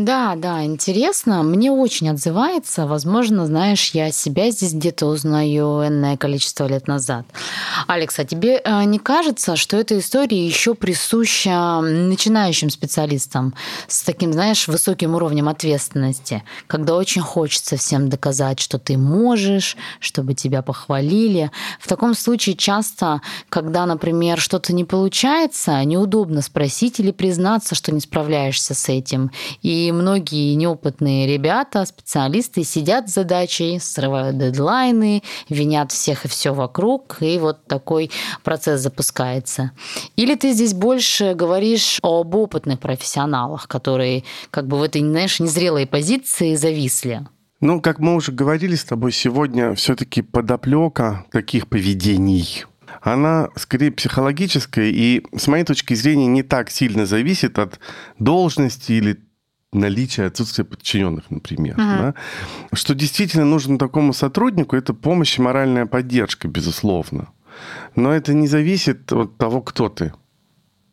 Да, да, интересно. Мне очень отзывается. Возможно, знаешь, я себя здесь где-то узнаю энное количество лет назад. Алекс, а тебе э, не кажется, что эта история еще присуща начинающим специалистам с таким, знаешь, высоким уровнем ответственности, когда очень хочется всем доказать, что ты можешь, чтобы тебя похвалили. В таком случае часто, когда, например, что-то не получается, неудобно спросить или признаться, что не справляешься с этим. И многие неопытные ребята, специалисты сидят с задачей, срывают дедлайны, винят всех и все вокруг, и вот такой процесс запускается. Или ты здесь больше говоришь об опытных профессионалах, которые как бы в этой, знаешь, незрелой позиции зависли? Ну, как мы уже говорили с тобой сегодня, все-таки подоплека таких поведений она скорее психологическая и, с моей точки зрения, не так сильно зависит от должности или наличие отсутствия подчиненных, например. Uh-huh. Да? Что действительно нужно такому сотруднику, это помощь и моральная поддержка, безусловно. Но это не зависит от того, кто ты.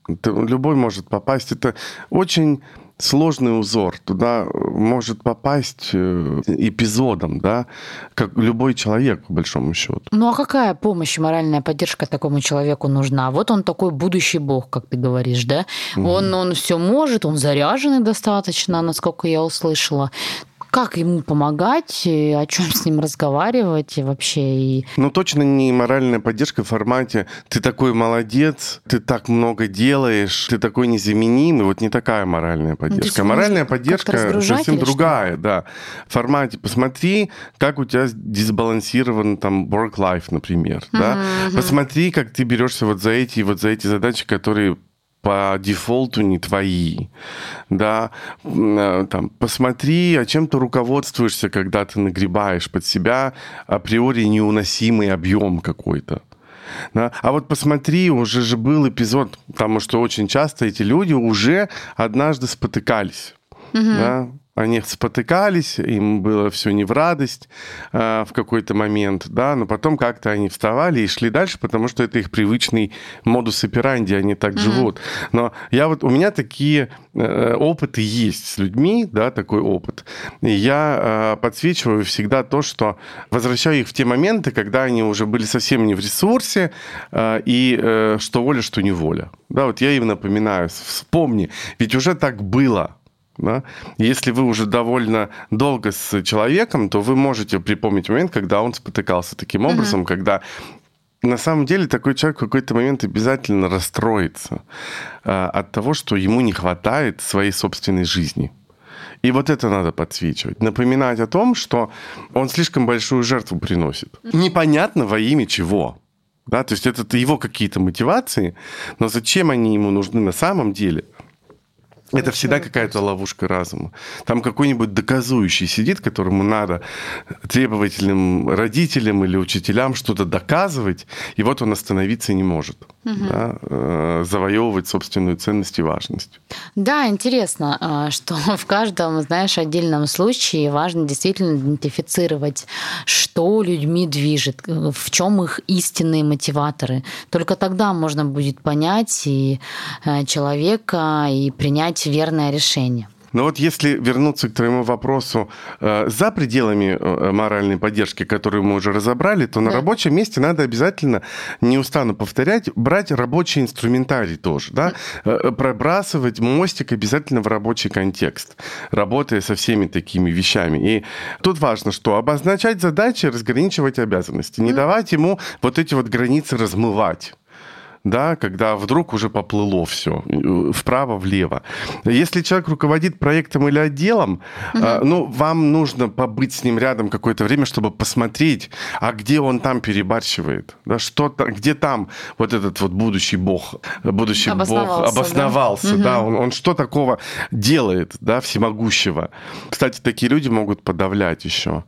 Это любой может попасть. Это очень сложный узор. Туда может попасть э, эпизодом, да, как любой человек, по большому счету. Ну а какая помощь, моральная поддержка такому человеку нужна? Вот он такой будущий бог, как ты говоришь, да? Он, он все может, он заряженный достаточно, насколько я услышала как ему помогать, о чем с ним разговаривать и вообще. И... Ну, точно не моральная поддержка в формате «ты такой молодец, ты так много делаешь, ты такой незаменимый». Вот не такая моральная ну, поддержка. Ну, моральная поддержка совсем другая, что? да. В формате «посмотри, как у тебя дисбалансирован там work-life, например». Uh-huh, да? uh-huh. Посмотри, как ты берешься вот за эти вот за эти задачи, которые по дефолту не твои, да, э, там, посмотри, а чем ты руководствуешься, когда ты нагребаешь под себя априори неуносимый объем какой-то. Да? А вот посмотри, уже же был эпизод, потому что очень часто эти люди уже однажды спотыкались. Угу. Да? Они спотыкались, им было все не в радость э, в какой-то момент, да, но потом как-то они вставали и шли дальше, потому что это их привычный модус операнди, они так mm-hmm. живут. Но я вот, у меня такие э, опыты есть с людьми, да, такой опыт. И я э, подсвечиваю всегда то, что возвращаю их в те моменты, когда они уже были совсем не в ресурсе, э, и э, что воля, что не воля. Да, вот я им напоминаю, вспомни, ведь уже так было, да? Если вы уже довольно долго с человеком, то вы можете припомнить момент, когда он спотыкался таким образом, uh-huh. когда на самом деле такой человек в какой-то момент обязательно расстроится э, от того, что ему не хватает своей собственной жизни. И вот это надо подсвечивать. Напоминать о том, что он слишком большую жертву приносит. Непонятно во имя чего. Да, то есть это его какие-то мотивации, но зачем они ему нужны на самом деле – это всегда какая-то ловушка разума. Там какой-нибудь доказующий сидит, которому надо требовательным родителям или учителям что-то доказывать, и вот он остановиться не может. Угу. Да, э, завоевывать собственную ценность и важность. Да, интересно, э, что в каждом, знаешь, отдельном случае важно действительно идентифицировать, что людьми движет, в чем их истинные мотиваторы. Только тогда можно будет понять и э, человека, и принять верное решение. Но вот если вернуться к твоему вопросу, э, за пределами э, моральной поддержки, которую мы уже разобрали, то на рабочем месте надо обязательно, не устану повторять, брать рабочий инструментарий тоже, да, э, пробрасывать мостик обязательно в рабочий контекст, работая со всеми такими вещами. И тут важно, что обозначать задачи, разграничивать обязанности, не давать ему вот эти вот границы размывать да, когда вдруг уже поплыло все вправо-влево. Если человек руководит проектом или отделом, угу. ну, вам нужно побыть с ним рядом какое-то время, чтобы посмотреть, а где он там перебарщивает, да, что -то, где там вот этот вот будущий бог, будущий обосновался, бог обосновался, да, да он, он что такого делает, да, всемогущего. Кстати, такие люди могут подавлять еще.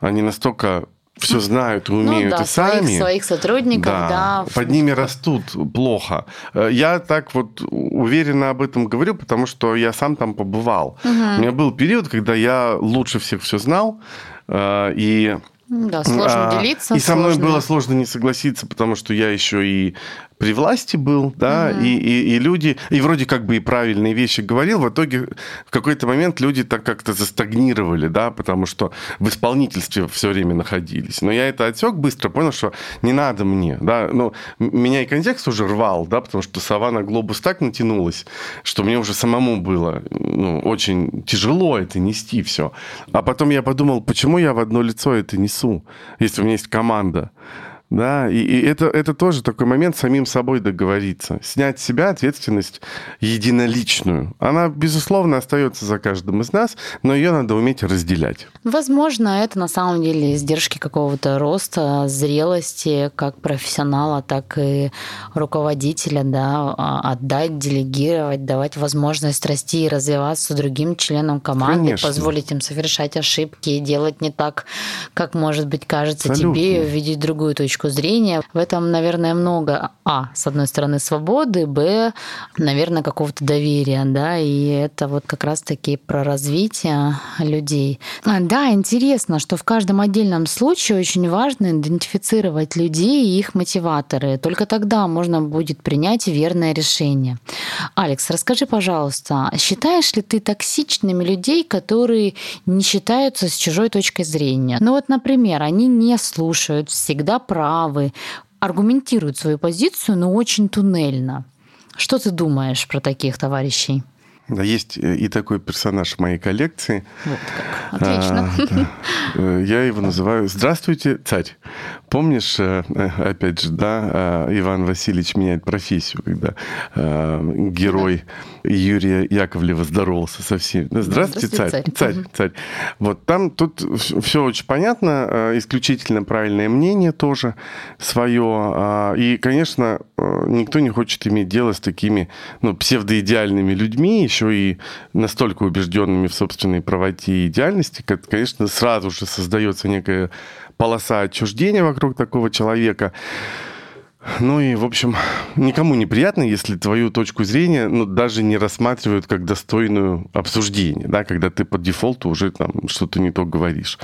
Они настолько все знают и умеют ну, да, и сами. Своих, своих сотрудников, да, да. Под ними растут плохо. Э, я так вот уверенно об этом говорю, потому что я сам там побывал. Угу. У меня был период, когда я лучше всех все знал, э, и да, сложно а, делиться. И со мной было сложно не согласиться, потому что я еще и при власти был, да, угу. и, и, и люди, и вроде как бы и правильные вещи говорил, в итоге в какой-то момент люди так как-то застагнировали, да, потому что в исполнительстве все время находились. Но я это отсек быстро, понял, что не надо мне, да, ну, меня и контекст уже рвал, да, потому что сова на глобус так натянулась, что мне уже самому было ну, очень тяжело это нести все. А потом я подумал, почему я в одно лицо это несу, если у меня есть команда. Да, и, и это, это тоже такой момент самим собой договориться. Снять с себя ответственность единоличную. Она, безусловно, остается за каждым из нас, но ее надо уметь разделять. Возможно, это на самом деле издержки какого-то роста, зрелости как профессионала, так и руководителя, да, а, отдать, делегировать, давать возможность расти и развиваться другим членам команды, Конечно. позволить им совершать ошибки и делать не так, как, может быть, кажется Абсолютно. тебе, увидеть другую точку точку зрения. В этом, наверное, много, а, с одной стороны, свободы, б, наверное, какого-то доверия, да, и это вот как раз-таки про развитие людей. А, да, интересно, что в каждом отдельном случае очень важно идентифицировать людей и их мотиваторы. Только тогда можно будет принять верное решение. Алекс, расскажи, пожалуйста, считаешь ли ты токсичными людей, которые не считаются с чужой точкой зрения? Ну вот, например, они не слушают, всегда правы, правы, аргументируют свою позицию, но очень туннельно. Что ты думаешь про таких товарищей? Да, есть э, и такой персонаж в моей коллекции. Вот как. Отлично. А, да. Э, я его называю «Здравствуйте, царь». Помнишь, э, опять же, да, Иван Васильевич меняет профессию, когда герой Юрия Яковлева здоровался со всеми. Здравствуйте, Здравствуйте царь. Царь, царь. царь. Вот там тут все очень понятно, исключительно правильное мнение тоже свое. А, и, конечно, никто не хочет иметь дело с такими ну, псевдоидеальными людьми, еще и настолько убежденными в собственной правоте и идеальности, конечно, сразу же создается некая полоса отчуждения вокруг такого человека. Ну и, в общем, никому не приятно, если твою точку зрения ну, даже не рассматривают как достойную обсуждения, да, когда ты по дефолту уже там что-то не то говоришь.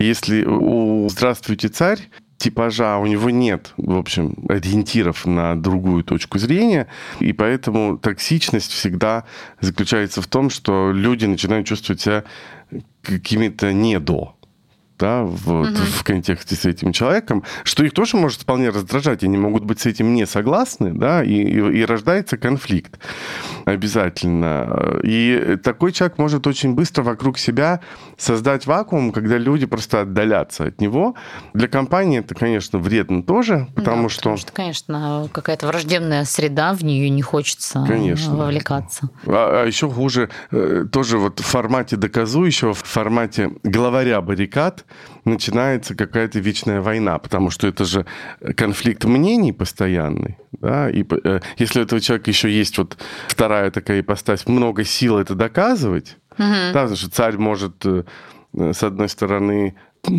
Если у «Здравствуйте, царь» типажа, у него нет, в общем, ориентиров на другую точку зрения, и поэтому токсичность всегда заключается в том, что люди начинают чувствовать себя какими-то не до да, вот, угу. в контексте с этим человеком, что их тоже может вполне раздражать, они могут быть с этим не согласны, да, и, и, и рождается конфликт обязательно. И такой человек может очень быстро вокруг себя создать вакуум, когда люди просто отдалятся от него. Для компании это, конечно, вредно тоже, потому да, что... Потому что, конечно, какая-то враждебная среда, в нее не хочется конечно. вовлекаться. А, а еще хуже, э, тоже вот в формате доказующего, в формате главаря баррикад начинается какая-то вечная война, потому что это же конфликт мнений постоянный. Да? И э, если у этого человека еще есть вот вторая такая ипостась, много сил это доказывать, угу. да, потому что царь может, э, с одной стороны,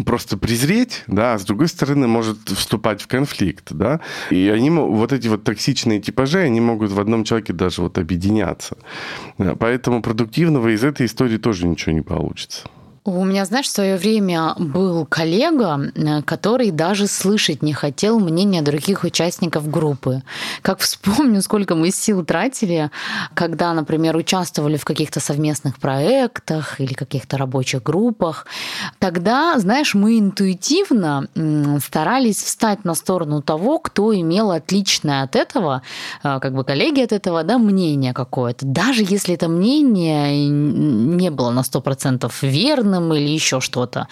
просто презреть, да, а с другой стороны может вступать в конфликт, да, и они, вот эти вот токсичные типажи, они могут в одном человеке даже вот объединяться. Поэтому продуктивного из этой истории тоже ничего не получится. У меня, знаешь, в свое время был коллега, который даже слышать не хотел мнения других участников группы. Как вспомню, сколько мы сил тратили, когда, например, участвовали в каких-то совместных проектах или каких-то рабочих группах. Тогда, знаешь, мы интуитивно старались встать на сторону того, кто имел отличное от этого, э, как бы коллеги от этого, да, мнение какое-то. Даже если это мнение не было на 100% верно, неверным или еще что-то.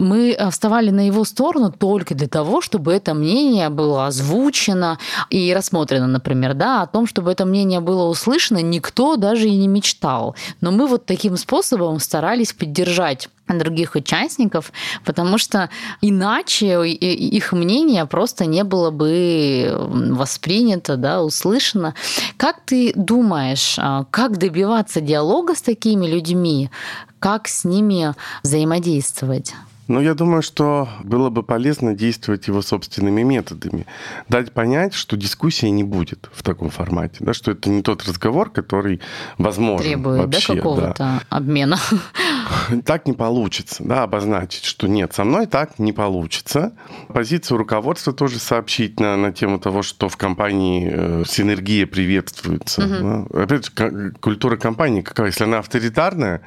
Мы э, вставали на его сторону только для того, чтобы это мнение было озвучено и рассмотрено, например, да, о том, чтобы это мнение было услышано, никто даже и не мечтал. Но мы вот таким способом старались поддержать других участников, потому что иначе их мнение просто не было бы воспринято, да, услышано. Как ты думаешь, а, как добиваться диалога с такими людьми, как с ними взаимодействовать? Ну, я думаю, что было бы полезно действовать его собственными методами. Дать понять, что дискуссии не будет в таком формате, да, что это не тот разговор, который возможен Требует вообще, да, какого-то да. обмена. Так не получится, да, обозначить, что нет, со мной так не получится. Позицию руководства тоже сообщить на, на тему того, что в компании э, синергия приветствуется. Угу. Да. Опять же, культура компании какая, если она авторитарная,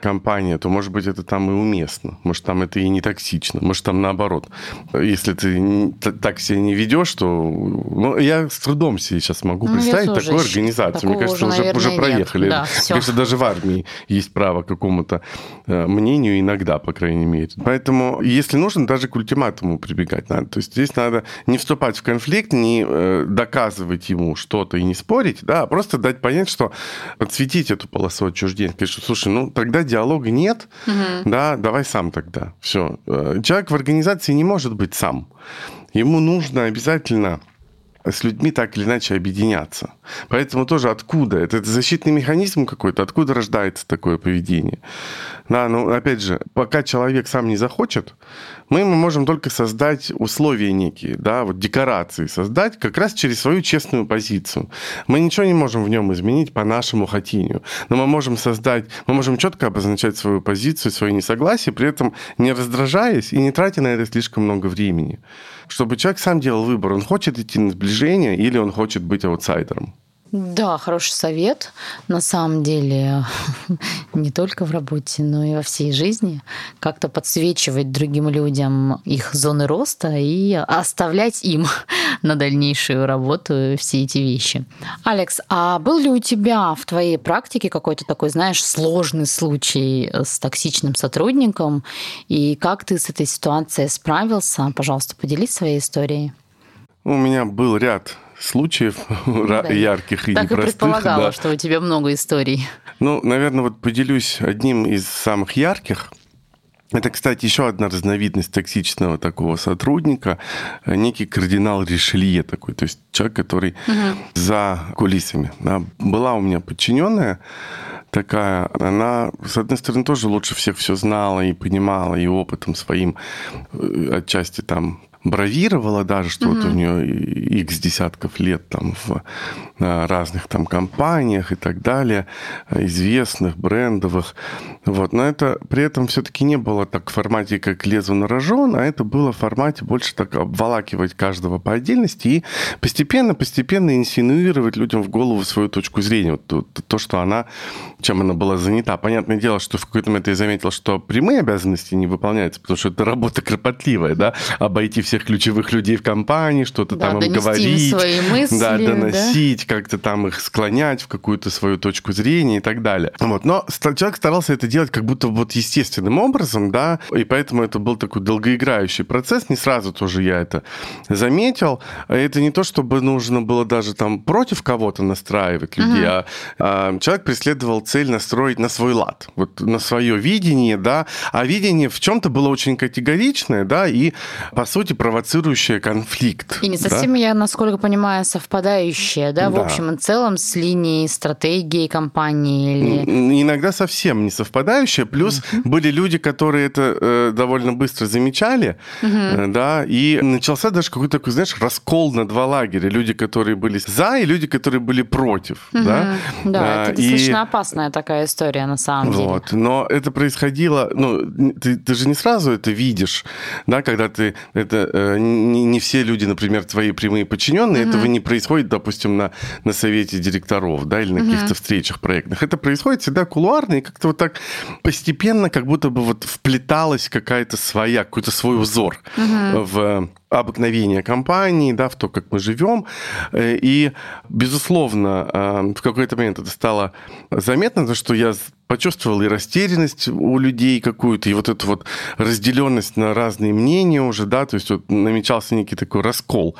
компания, то, может быть, это там и уместно. Может, там это и не токсично. Может, там наоборот. Если ты так себя не ведешь, то... Ну, я с трудом себе сейчас могу ну, представить такую организацию. Мне кажется, уже, уже, уже проехали. Да, Мне кажется, даже в армии есть право какому-то э, мнению иногда, по крайней мере. Поэтому, если нужно, даже к ультиматуму прибегать надо. То есть здесь надо не вступать в конфликт, не э, доказывать ему что-то и не спорить, да, а просто дать понять, что подсветить эту полосу отчуждения. Сказать, что, слушай, ну, тогда диалога нет, угу. да, давай сам тогда. Все. Э, человек в организации не может быть сам. Ему нужно обязательно с людьми так или иначе объединяться. Поэтому тоже откуда? Это, это защитный механизм какой-то, откуда рождается такое поведение? Да, ну, опять же, пока человек сам не захочет, мы можем только создать условия некие, да, вот декорации создать как раз через свою честную позицию. Мы ничего не можем в нем изменить по нашему хотению, но мы можем создать, мы можем четко обозначать свою позицию, свое несогласие, при этом не раздражаясь и не тратя на это слишком много времени чтобы человек сам делал выбор, он хочет идти на сближение или он хочет быть аутсайдером. Да, хороший совет. На самом деле, не только в работе, но и во всей жизни. Как-то подсвечивать другим людям их зоны роста и оставлять им на дальнейшую работу все эти вещи. Алекс, а был ли у тебя в твоей практике какой-то такой, знаешь, сложный случай с токсичным сотрудником? И как ты с этой ситуацией справился? Пожалуйста, поделись своей историей. У меня был ряд случаев ну да. ярких и так непростых. Так и предполагала, да. что у тебя много историй. Ну, наверное, вот поделюсь одним из самых ярких. Это, кстати, еще одна разновидность токсичного такого сотрудника, некий кардинал Ришелье такой, то есть человек, который угу. за кулисами. Да. Была у меня подчиненная, такая, она, с одной стороны, тоже лучше всех все знала и понимала, и опытом своим э, отчасти там бравировала даже, что угу. вот у нее x десятков лет там в э, разных там компаниях и так далее, известных, брендовых. Вот. Но это при этом все-таки не было так в формате, как лезу на рожон, а это было в формате больше так обволакивать каждого по отдельности и постепенно-постепенно инсинуировать людям в голову свою точку зрения. Вот то, то, что она, чем она была занята. Понятное дело, что в какой-то момент я заметил, что прямые обязанности не выполняются, потому что это работа кропотливая, да, обойти всех ключевых людей в компании, что-то да, там им говорить, свои мысли, да, доносить, да? как-то там их склонять в какую-то свою точку зрения и так далее. Вот. Но человек старался это делать как будто вот естественным образом, да, и поэтому это был такой долгоиграющий процесс. Не сразу тоже я это заметил. Это не то, чтобы нужно было даже там против кого-то настраивать людей, uh-huh. а, а человек преследовал цель настроить на свой лад, вот на свое видение, да, а видение в чем-то было очень категоричное, да, и, по сути, провоцирующее конфликт. И не совсем, да? я, насколько понимаю, совпадающее, да, в да. общем и целом с линией стратегии компании или... Иногда совсем не совпадающее, плюс uh-huh. были люди, которые это э, довольно быстро замечали, uh-huh. э, да, и начался даже какой-то такой, знаешь, раскол на два лагеря. Люди, которые были за, и люди, которые были против, uh-huh. да. Да, а, это достаточно и... опасная такая история на самом деле. Вот, но это происходило, ну, ты, ты же не сразу это видишь, да, когда ты, это, э, не, не все люди, например, твои прямые подчиненные, uh-huh. этого не происходит, допустим, на, на совете директоров, да, или на каких-то встречах проектных. Это происходит всегда кулуарно, и как-то вот так постепенно, как будто бы вот вплеталась какая-то своя, какой-то свой узор uh-huh. в обыкновения компании, да, в то, как мы живем. Э, и, безусловно, э, в какой-то момент это стало заметно, то, что я почувствовал и растерянность у людей какую-то, и вот эту вот разделенность на разные мнения уже, да, то есть вот намечался некий такой раскол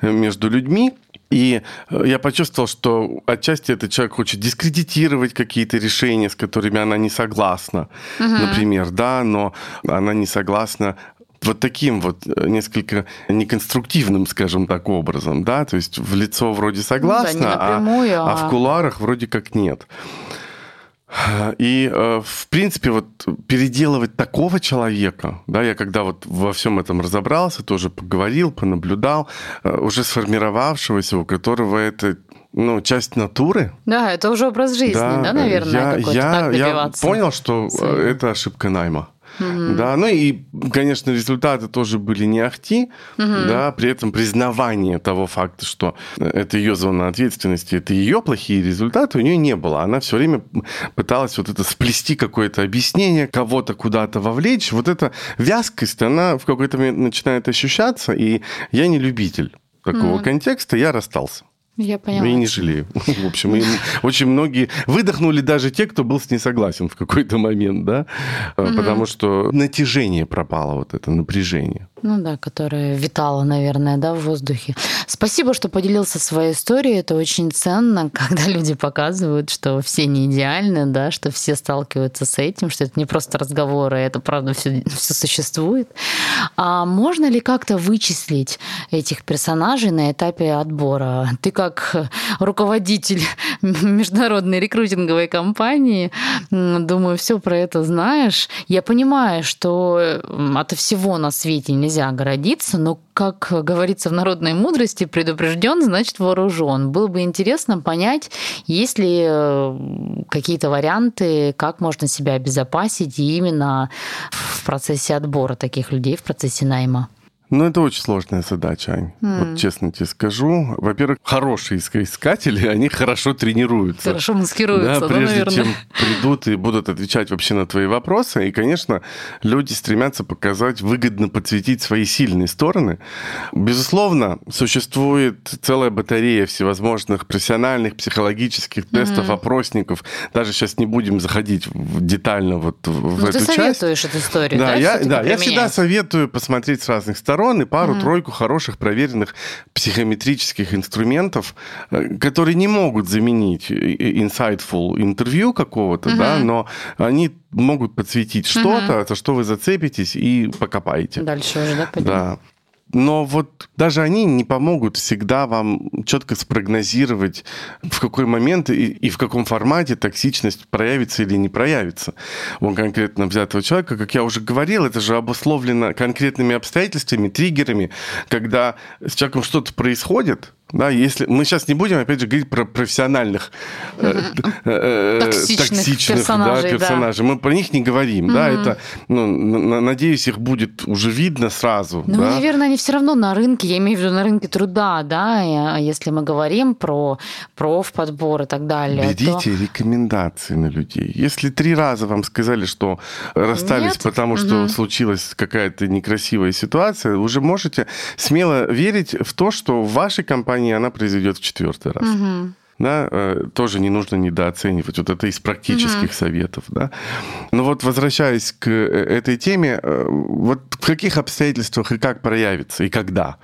э, между людьми. И я почувствовал, что отчасти этот человек хочет дискредитировать какие-то решения, с которыми она не согласна, угу. например, да, но она не согласна вот таким вот э, несколько неконструктивным, скажем так, образом, да, то есть в лицо вроде согласна, ну, да, напрямую, а, а в кулуарах вроде как нет. И, э, в принципе, вот переделывать такого человека, да, я когда вот во всем этом разобрался, тоже поговорил, понаблюдал, э, уже сформировавшегося, у которого это ну, часть натуры. Да, это уже образ жизни, да, да наверное, я, я, я понял, что это ошибка найма. Угу. Да, ну и, конечно, результаты тоже были не ахти, угу. да, при этом признавание того факта, что это ее зона ответственности, это ее плохие результаты, у нее не было. Она все время пыталась вот это сплести какое-то объяснение, кого-то куда-то вовлечь. Вот эта вязкость, она в какой-то момент начинает ощущаться, и я не любитель такого угу. контекста, я расстался. Я поняла. И не жалею. В общем, очень многие выдохнули даже те, кто был с ней согласен в какой-то момент, да, потому что натяжение пропало, вот это напряжение. Ну да, которая витала, наверное, да, в воздухе. Спасибо, что поделился своей историей. Это очень ценно, когда люди показывают, что все не идеальны, да, что все сталкиваются с этим, что это не просто разговоры, это правда все, все существует. А можно ли как-то вычислить этих персонажей на этапе отбора? Ты как руководитель международной рекрутинговой компании, думаю, все про это знаешь. Я понимаю, что от всего на свете нельзя нельзя огородиться, но, как говорится в народной мудрости, предупрежден, значит вооружен. Было бы интересно понять, есть ли э, какие-то варианты, как можно себя обезопасить именно в процессе отбора таких людей, в процессе найма. Ну, это очень сложная задача, Ань. Mm. Вот честно тебе скажу. Во-первых, хорошие искатели, они хорошо тренируются. Хорошо маскируются, да, да прежде наверное. чем придут и будут отвечать вообще на твои вопросы. И, конечно, люди стремятся показать, выгодно подсветить свои сильные стороны. Безусловно, существует целая батарея всевозможных профессиональных, психологических тестов, mm-hmm. опросников. Даже сейчас не будем заходить детально вот в ну, эту ты часть. ты советуешь эту историю, да? Да, я, да, я всегда советую посмотреть с разных сторон сторон и пару-тройку mm-hmm. хороших проверенных психометрических инструментов, э, которые не могут заменить insightful интервью какого-то, mm-hmm. да, но они могут подсветить что-то, mm-hmm. за что вы зацепитесь и покопаете. Дальше уже, да, пойдем? Да. Но вот даже они не помогут всегда вам четко спрогнозировать, в какой момент и, и в каком формате токсичность проявится или не проявится у конкретно взятого человека. Как я уже говорил, это же обусловлено конкретными обстоятельствами, триггерами, когда с человеком что-то происходит, да, если мы сейчас не будем, опять же, говорить про профессиональных э, э, токсичных, токсичных персонажей, да, персонажей. Да. Мы про них не говорим, угу. да, это, ну, надеюсь, их будет уже видно сразу. Ну, да? наверное, они все равно на рынке, я имею в виду на рынке труда, да, если мы говорим про профподбор и так далее. Берите то... рекомендации на людей. Если три раза вам сказали, что расстались, Нет? потому что угу. случилась какая-то некрасивая ситуация, уже можете смело верить в то, что в вашей компании компании она произойдет в четвертый раз. Угу. Да, э, тоже не нужно недооценивать. Вот это из практических угу. советов. Да. Но вот возвращаясь к э, этой теме, э, вот в каких обстоятельствах и как проявится, и когда.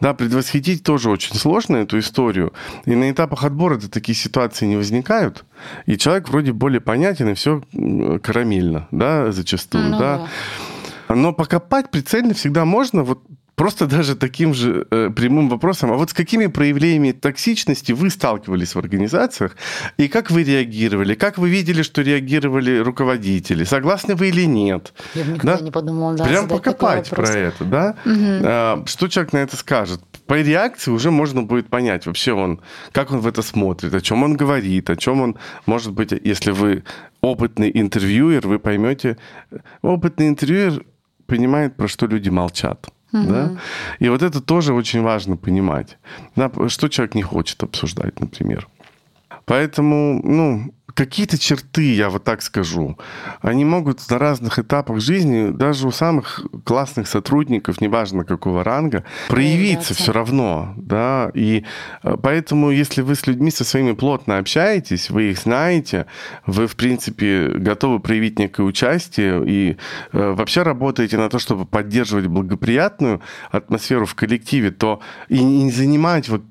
Да, предвосхитить тоже очень сложно эту историю. И на этапах отбора такие ситуации не возникают. И человек вроде более понятен, и все карамельно, да, зачастую. Ну, да. Но покопать прицельно всегда можно. Вот Просто даже таким же э, прямым вопросом, а вот с какими проявлениями токсичности вы сталкивались в организациях, и как вы реагировали, как вы видели, что реагировали руководители, согласны вы или нет? Я никогда да? не подумала, да, Прям покопать про это, да? Угу. А, что человек на это скажет? По реакции уже можно будет понять вообще он, как он в это смотрит, о чем он говорит, о чем он, может быть, если вы опытный интервьюер, вы поймете, опытный интервьюер понимает, про что люди молчат. Угу. Да? И вот это тоже очень важно понимать. Да, что человек не хочет обсуждать, например. Поэтому, ну, какие-то черты, я вот так скажу, они могут на разных этапах жизни, даже у самых классных сотрудников, неважно какого ранга, проявиться все равно, да, и э, поэтому, если вы с людьми со своими плотно общаетесь, вы их знаете, вы, в принципе, готовы проявить некое участие и э, вообще работаете на то, чтобы поддерживать благоприятную атмосферу в коллективе, то и не занимать вот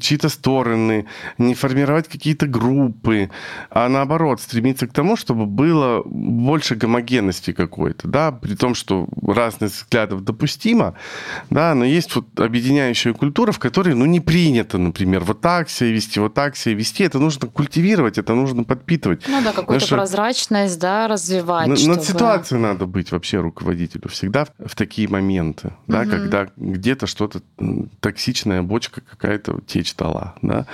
чьи-то стороны, не формировать какие-то группы, а наоборот стремиться к тому, чтобы было больше гомогенности какой-то, да, при том, что разность взглядов допустимо, да, но есть вот объединяющая культура, в которой, ну, не принято, например, вот так себя вести, вот так себя вести, это нужно культивировать, это нужно подпитывать. Ну да, какую-то прозрачность, да, развивать. На, чтобы... Над ситуацией надо быть вообще руководителю всегда в, в такие моменты, да, угу. когда где-то что-то токсичная бочка какая-то течь стала, да.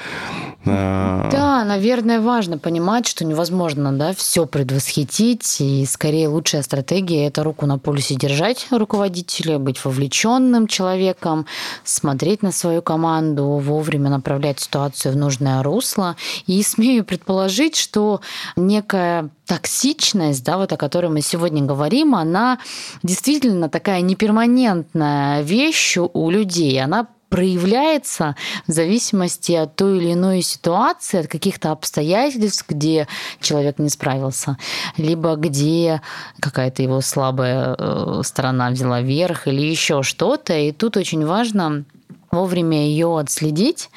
А, да, наверное, важно понимать, что невозможно, да, все предвосхитить, и скорее лучшая стратегия – это руку на пульсе держать руководителя, быть вовлеченным человеком, смотреть на свою команду, вовремя направлять ситуацию в нужное русло. И смею предположить, что некая токсичность, да, вот о которой мы сегодня говорим, она действительно такая неперманентная вещь у людей. Она проявляется в зависимости от той или иной ситуации, от каких-то обстоятельств, где человек не справился, либо где какая-то его слабая э, сторона взяла верх или еще что-то. И тут очень важно вовремя ее отследить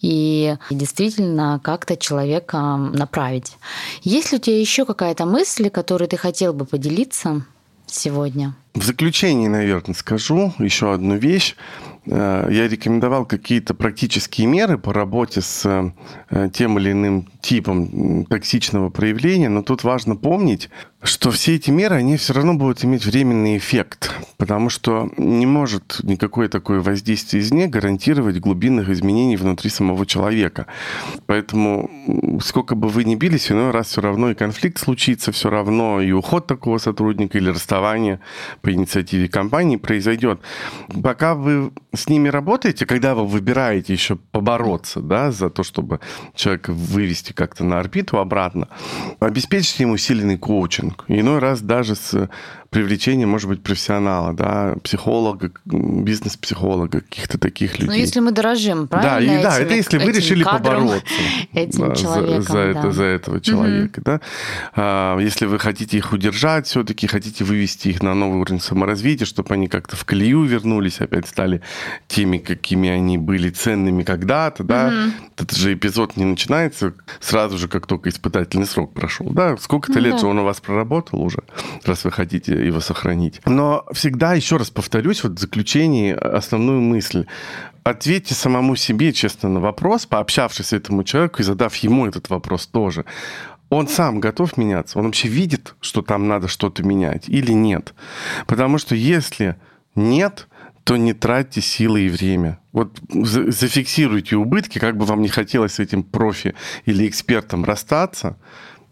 и действительно как-то человека направить. Есть ли у тебя еще какая-то мысль, которую ты хотел бы поделиться сегодня? В заключение, наверное, скажу еще одну вещь. Э, я рекомендовал какие-то практические меры по работе с э, тем или иным типом токсичного проявления, но тут важно помнить, что все эти меры, они все равно будут иметь временный эффект, потому что не может никакое такое воздействие извне гарантировать глубинных изменений внутри самого человека. Поэтому сколько бы вы ни бились, иной раз все равно и конфликт случится, все равно и уход такого сотрудника или расставание по инициативе компании произойдет. Пока вы с ними работаете, когда вы выбираете еще побороться да, за то, чтобы человека вывести как-то на орбиту обратно, обеспечьте ему усиленный коучинг. Иной раз даже с привлечение, может быть, профессионала, да, психолога, бизнес-психолога, каких-то таких людей. Ну, если мы дорожим, правильно? Да, и, да это если вы решили кадром, побороться этим да, человеком, за, за, да. это, за этого человека, угу. да. А, если вы хотите их удержать, все-таки хотите вывести их на новый уровень саморазвития, чтобы они как-то в колею вернулись, опять стали теми, какими они были ценными когда-то, да. Угу. Этот же эпизод не начинается сразу же, как только испытательный срок прошел, да. Сколько-то ну, лет да. же он у вас проработал уже. раз вы хотите его сохранить. Но всегда, еще раз повторюсь, вот в заключении основную мысль. Ответьте самому себе честно на вопрос, пообщавшись с этому человеку и задав ему этот вопрос тоже он сам готов меняться? Он вообще видит, что там надо что-то менять или нет? Потому что если нет, то не тратьте силы и время. Вот зафиксируйте убытки, как бы вам не хотелось с этим профи или экспертом расстаться,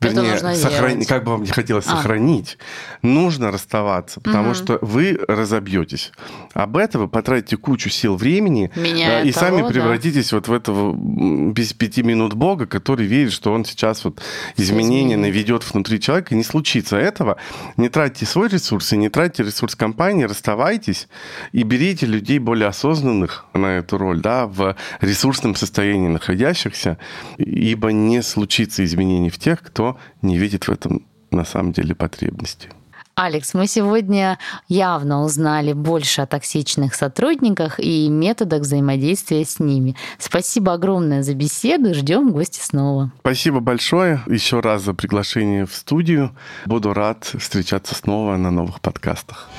вернее, нужно сохрани... как бы вам не хотелось а. сохранить, нужно расставаться, потому угу. что вы разобьетесь. Об этом вы потратите кучу сил времени Меня и того, сами превратитесь да. вот в этого без пяти минут Бога, который верит, что он сейчас вот изменения наведет внутри человека. Не случится этого. Не тратьте свой ресурс и не тратьте ресурс компании, расставайтесь и берите людей более осознанных на эту роль, да, в ресурсном состоянии находящихся, ибо не случится изменений в тех, кто не видит в этом на самом деле потребности. Алекс, мы сегодня явно узнали больше о токсичных сотрудниках и методах взаимодействия с ними. Спасибо огромное за беседу. Ждем гости снова. Спасибо большое еще раз за приглашение в студию. Буду рад встречаться снова на новых подкастах.